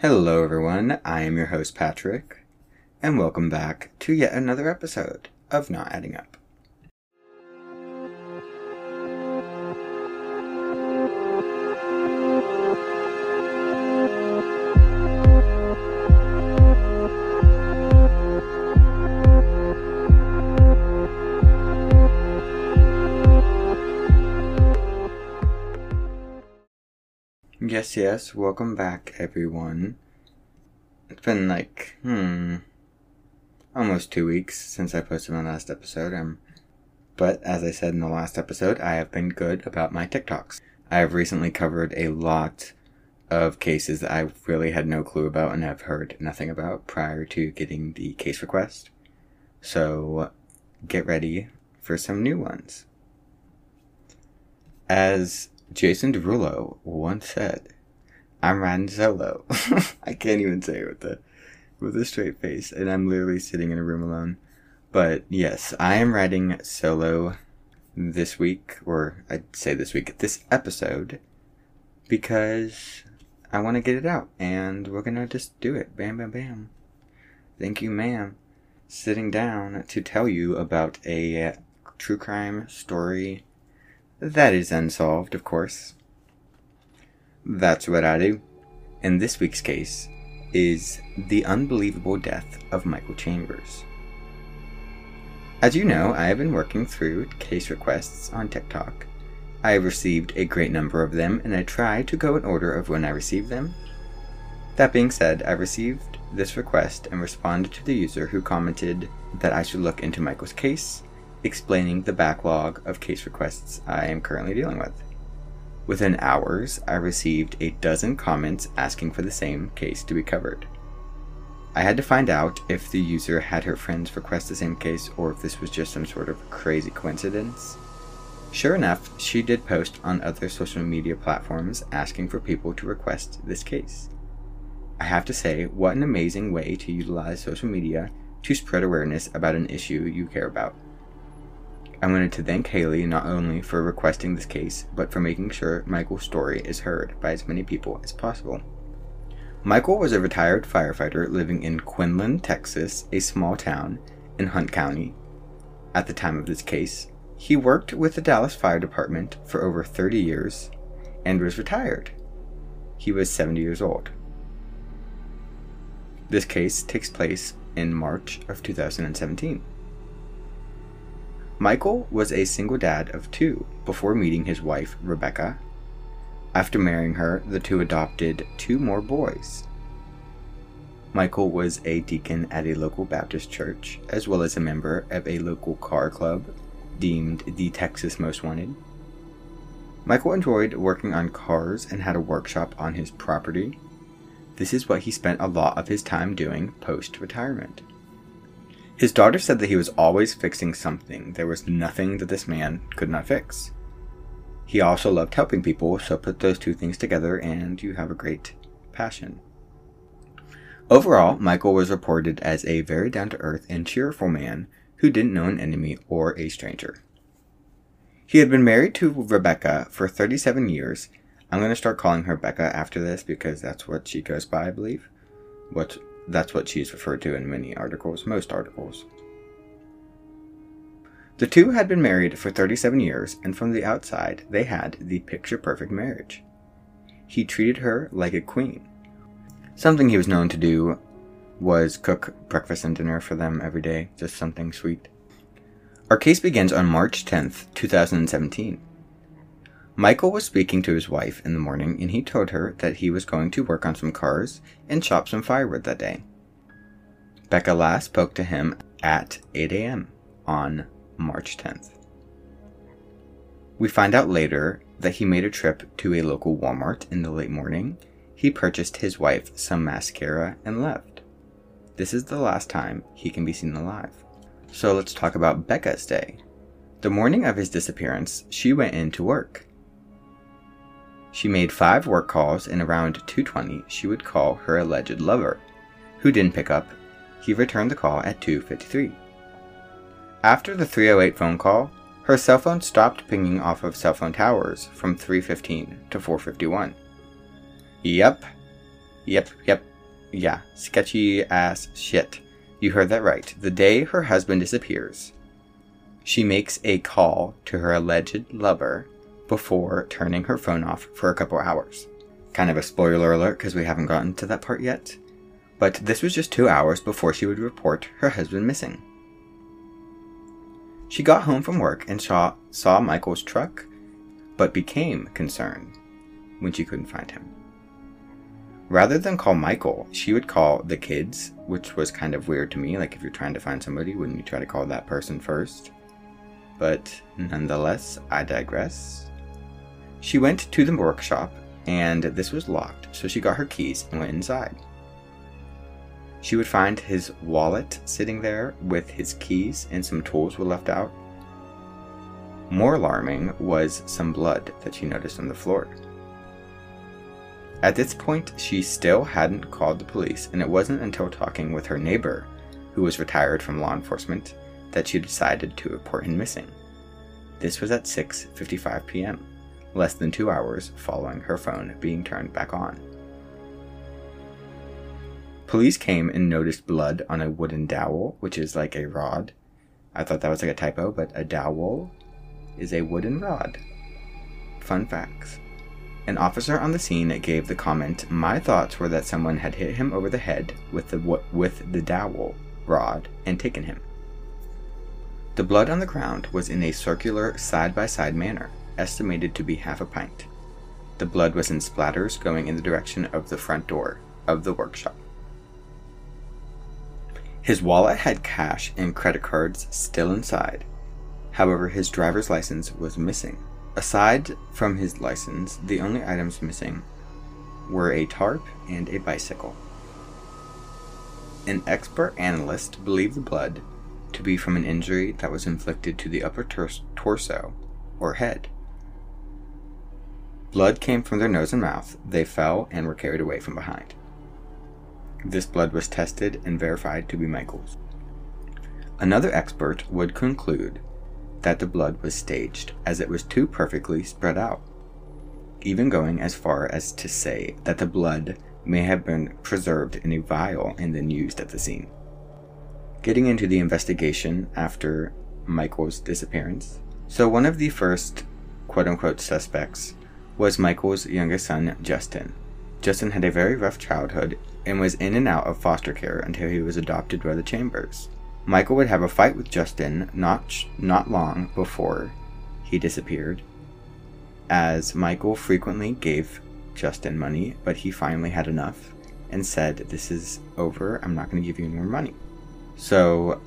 Hello, everyone. I am your host, Patrick, and welcome back to yet another episode of Not Adding Up. Yes, yes, welcome back, everyone. It's been like, hmm, almost two weeks since I posted my last episode. Um, but as I said in the last episode, I have been good about my TikToks. I have recently covered a lot of cases that I really had no clue about and have heard nothing about prior to getting the case request. So get ready for some new ones. As Jason Derulo once said, I'm riding solo. I can't even say it with a with a straight face, and I'm literally sitting in a room alone. But yes, I am riding solo this week, or I'd say this week, this episode, because I want to get it out, and we're gonna just do it. Bam, bam, bam. Thank you, ma'am. Sitting down to tell you about a true crime story that is unsolved, of course. That's what I do. And this week's case is the unbelievable death of Michael Chambers. As you know, I have been working through case requests on TikTok. I have received a great number of them, and I try to go in order of when I receive them. That being said, I received this request and responded to the user who commented that I should look into Michael's case explaining the backlog of case requests I am currently dealing with. Within hours, I received a dozen comments asking for the same case to be covered. I had to find out if the user had her friends request the same case or if this was just some sort of crazy coincidence. Sure enough, she did post on other social media platforms asking for people to request this case. I have to say, what an amazing way to utilize social media to spread awareness about an issue you care about. I wanted to thank Haley not only for requesting this case, but for making sure Michael's story is heard by as many people as possible. Michael was a retired firefighter living in Quinlan, Texas, a small town in Hunt County. At the time of this case, he worked with the Dallas Fire Department for over 30 years and was retired. He was 70 years old. This case takes place in March of 2017. Michael was a single dad of two before meeting his wife, Rebecca. After marrying her, the two adopted two more boys. Michael was a deacon at a local Baptist church, as well as a member of a local car club deemed the Texas Most Wanted. Michael enjoyed working on cars and had a workshop on his property. This is what he spent a lot of his time doing post retirement. His daughter said that he was always fixing something. There was nothing that this man could not fix. He also loved helping people, so put those two things together and you have a great passion. Overall, Michael was reported as a very down to earth and cheerful man who didn't know an enemy or a stranger. He had been married to Rebecca for 37 years. I'm going to start calling her Becca after this because that's what she goes by, I believe. What that's what she is referred to in many articles, most articles. The two had been married for 37 years, and from the outside, they had the picture perfect marriage. He treated her like a queen. Something he was known to do was cook breakfast and dinner for them every day, just something sweet. Our case begins on March 10th, 2017. Michael was speaking to his wife in the morning and he told her that he was going to work on some cars and chop some firewood that day. Becca last spoke to him at 8 a.m. on March 10th. We find out later that he made a trip to a local Walmart in the late morning. He purchased his wife some mascara and left. This is the last time he can be seen alive. So let's talk about Becca's day. The morning of his disappearance, she went in to work. She made five work calls and around 2:20 she would call her alleged lover, who didn't pick up. He returned the call at 2:53. After the 308 phone call, her cell phone stopped pinging off of cell phone towers from 3:15 to 4:51. Yep. Yep, yep. Yeah, sketchy ass shit. You heard that right. The day her husband disappears, she makes a call to her alleged lover before turning her phone off for a couple hours. Kind of a spoiler alert because we haven't gotten to that part yet. But this was just two hours before she would report her husband missing. She got home from work and saw, saw Michael's truck, but became concerned when she couldn't find him. Rather than call Michael, she would call the kids, which was kind of weird to me. Like, if you're trying to find somebody, wouldn't you try to call that person first? But nonetheless, I digress. She went to the workshop, and this was locked, so she got her keys and went inside. She would find his wallet sitting there with his keys and some tools were left out. More alarming was some blood that she noticed on the floor. At this point, she still hadn't called the police, and it wasn't until talking with her neighbor, who was retired from law enforcement, that she decided to report him missing. This was at 6:55 p.m., less than 2 hours following her phone being turned back on. Police came and noticed blood on a wooden dowel, which is like a rod. I thought that was like a typo, but a dowel is a wooden rod. Fun facts. An officer on the scene gave the comment, "My thoughts were that someone had hit him over the head with the with the dowel rod and taken him." The blood on the ground was in a circular side-by-side manner, estimated to be half a pint. The blood was in splatters going in the direction of the front door of the workshop. His wallet had cash and credit cards still inside. However, his driver's license was missing. Aside from his license, the only items missing were a tarp and a bicycle. An expert analyst believed the blood to be from an injury that was inflicted to the upper tor- torso or head. Blood came from their nose and mouth. They fell and were carried away from behind. This blood was tested and verified to be Michael's. Another expert would conclude that the blood was staged, as it was too perfectly spread out, even going as far as to say that the blood may have been preserved in a vial and then used at the scene. Getting into the investigation after Michael's disappearance. So, one of the first quote unquote suspects was Michael's youngest son, Justin. Justin had a very rough childhood and was in and out of foster care until he was adopted by the Chambers. Michael would have a fight with Justin not not long before he disappeared, as Michael frequently gave Justin money, but he finally had enough and said, "This is over. I'm not going to give you any more money." So,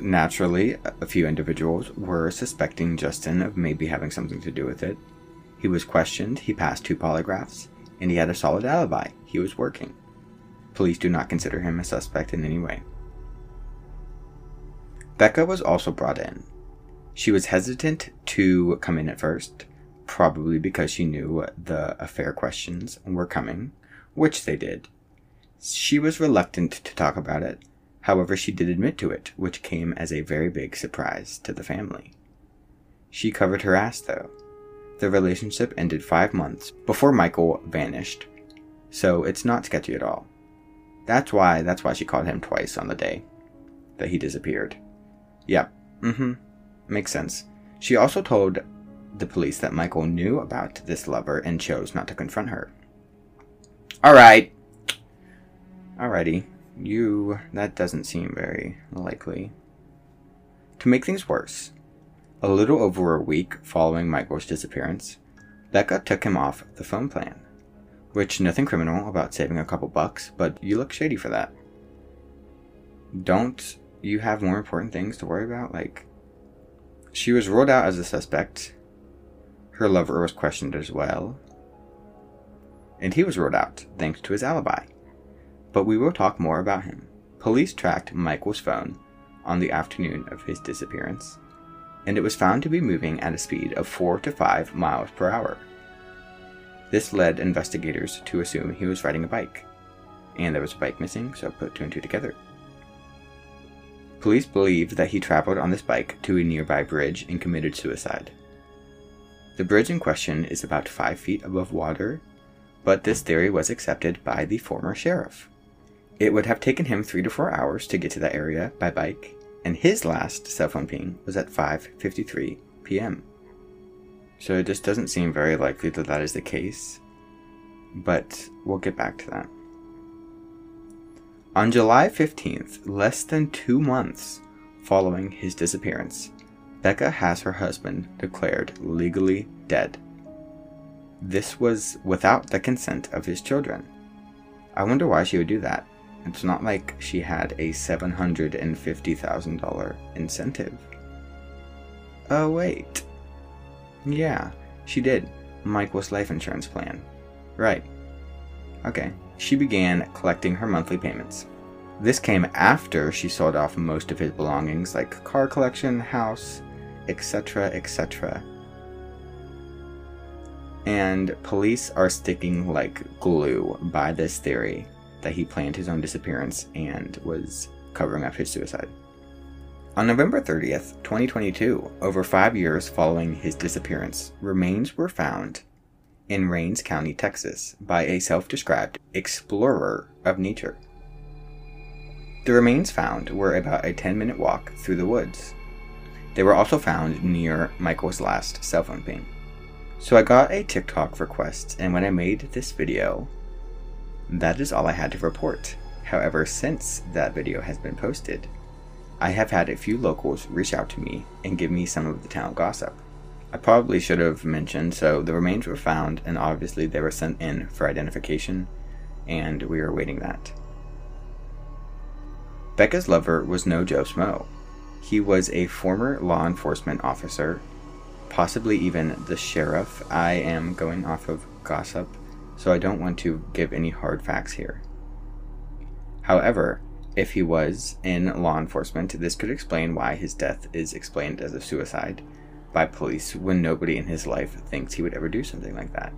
naturally, a few individuals were suspecting Justin of maybe having something to do with it. He was questioned, he passed two polygraphs, and he had a solid alibi. He was working. Police do not consider him a suspect in any way. Becca was also brought in. She was hesitant to come in at first, probably because she knew the affair questions were coming, which they did. She was reluctant to talk about it, however, she did admit to it, which came as a very big surprise to the family. She covered her ass, though. The relationship ended five months before Michael vanished, so it's not sketchy at all. That's why that's why she called him twice on the day that he disappeared. Yep. Mm-hmm. Makes sense. She also told the police that Michael knew about this lover and chose not to confront her. Alright. Alrighty. You. That doesn't seem very likely. To make things worse, a little over a week following Michael's disappearance, Becca took him off the phone plan. Which, nothing criminal about saving a couple bucks, but you look shady for that. Don't you have more important things to worry about. Like, she was ruled out as a suspect. Her lover was questioned as well. And he was ruled out, thanks to his alibi. But we will talk more about him. Police tracked Michael's phone on the afternoon of his disappearance, and it was found to be moving at a speed of 4 to 5 miles per hour. This led investigators to assume he was riding a bike, and there was a bike missing, so put two and two together. Police believed that he traveled on this bike to a nearby bridge and committed suicide. The bridge in question is about 5 feet above water, but this theory was accepted by the former sheriff. It would have taken him three to four hours to get to that area by bike, and his last cell phone ping was at 5:53 p.m. So it just doesn't seem very likely that that is the case, but we'll get back to that. On July 15th, less than two months following his disappearance, Becca has her husband declared legally dead. This was without the consent of his children. I wonder why she would do that. It's not like she had a $750,000 incentive. Oh, wait. Yeah, she did. Michael's life insurance plan. Right. Okay. She began collecting her monthly payments. This came after she sold off most of his belongings, like car collection, house, etc., etc. And police are sticking like glue by this theory that he planned his own disappearance and was covering up his suicide. On November 30th, 2022, over five years following his disappearance, remains were found in Rains County, Texas, by a self described explorer of nature. The remains found were about a 10 minute walk through the woods. They were also found near Michael's last cell phone ping. So I got a TikTok request, and when I made this video, that is all I had to report. However, since that video has been posted, I have had a few locals reach out to me and give me some of the town gossip. I probably should have mentioned so the remains were found, and obviously they were sent in for identification, and we are awaiting that. Becca's lover was no Joe Smo. He was a former law enforcement officer, possibly even the sheriff. I am going off of gossip, so I don't want to give any hard facts here. However, if he was in law enforcement, this could explain why his death is explained as a suicide by police when nobody in his life thinks he would ever do something like that.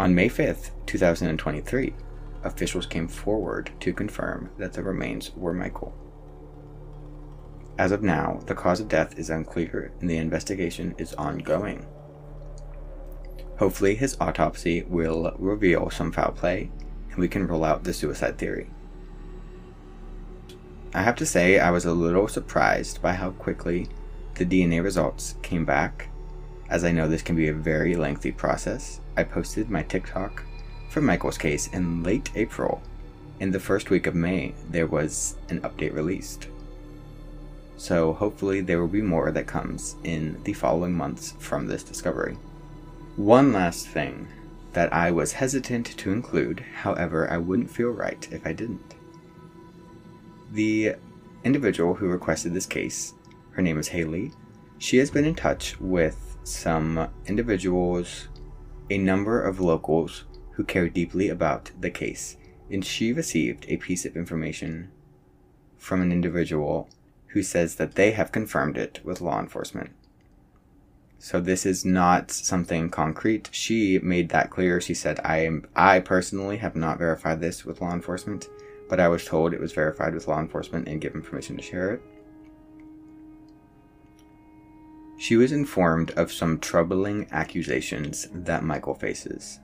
On May 5th, 2023, officials came forward to confirm that the remains were Michael. As of now, the cause of death is unclear and the investigation is ongoing. Hopefully, his autopsy will reveal some foul play and we can rule out the suicide theory. I have to say, I was a little surprised by how quickly the DNA results came back, as I know this can be a very lengthy process. I posted my TikTok for Michael's case in late April. In the first week of May, there was an update released. So hopefully, there will be more that comes in the following months from this discovery. One last thing that I was hesitant to include, however, I wouldn't feel right if I didn't. The individual who requested this case, her name is Haley, she has been in touch with some individuals, a number of locals who care deeply about the case, and she received a piece of information from an individual who says that they have confirmed it with law enforcement. So this is not something concrete. She made that clear. She said, "I am. I personally have not verified this with law enforcement, but I was told it was verified with law enforcement and given permission to share it." She was informed of some troubling accusations that Michael faces.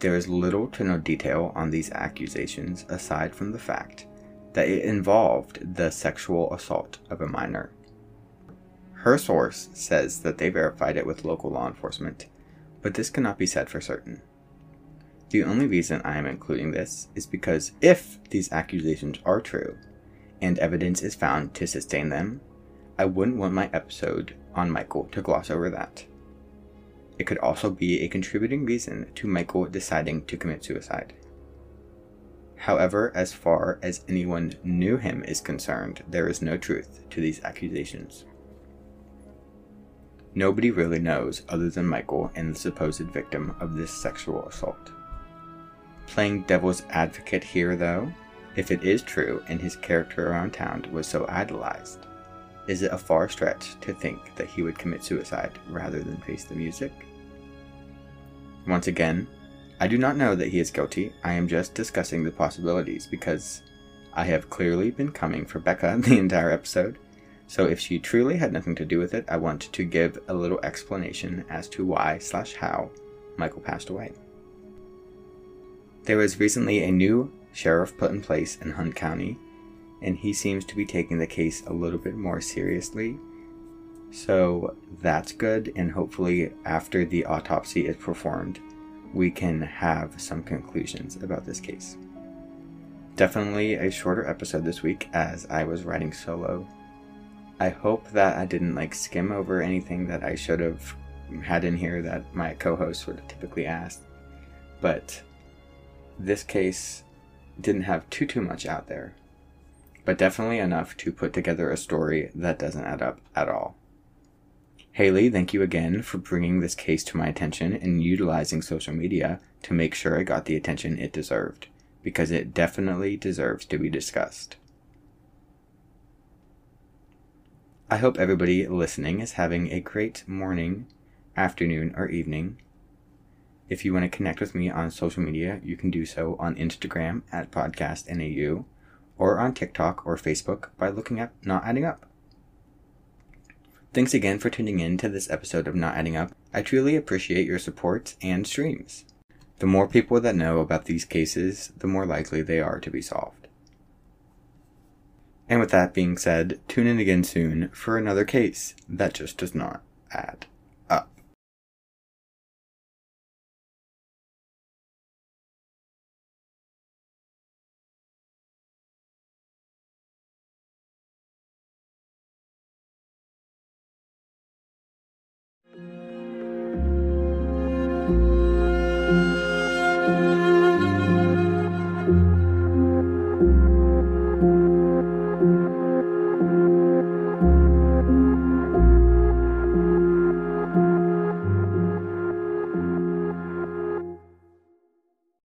There is little to no detail on these accusations aside from the fact that it involved the sexual assault of a minor. Her source says that they verified it with local law enforcement, but this cannot be said for certain. The only reason I am including this is because if these accusations are true, and evidence is found to sustain them, I wouldn't want my episode on Michael to gloss over that. It could also be a contributing reason to Michael deciding to commit suicide. However, as far as anyone knew him is concerned, there is no truth to these accusations. Nobody really knows other than Michael and the supposed victim of this sexual assault. Playing devil's advocate here, though, if it is true and his character around town was so idolized, is it a far stretch to think that he would commit suicide rather than face the music? Once again, I do not know that he is guilty. I am just discussing the possibilities because I have clearly been coming for Becca the entire episode, So if she truly had nothing to do with it, I want to give a little explanation as to why slash how Michael passed away. There was recently a new sheriff put in place in Hunt County, and he seems to be taking the case a little bit more seriously. So that's good, and hopefully, after the autopsy is performed, we can have some conclusions about this case. Definitely a shorter episode this week as I was writing solo. I hope that I didn't like skim over anything that I should have had in here that my co-host would have typically asked. But this case didn't have too too much out there. But definitely enough to put together a story that doesn't add up at all. Haley, thank you again for bringing this case to my attention and utilizing social media to make sure I got the attention it deserved because it definitely deserves to be discussed. I hope everybody listening is having a great morning, afternoon, or evening. If you want to connect with me on social media, you can do so on Instagram at podcastnau or on TikTok or Facebook by looking up Not Adding Up. Thanks again for tuning in to this episode of Not Adding Up. I truly appreciate your support and streams. The more people that know about these cases, the more likely they are to be solved. And with that being said, tune in again soon for another case that just does not add up.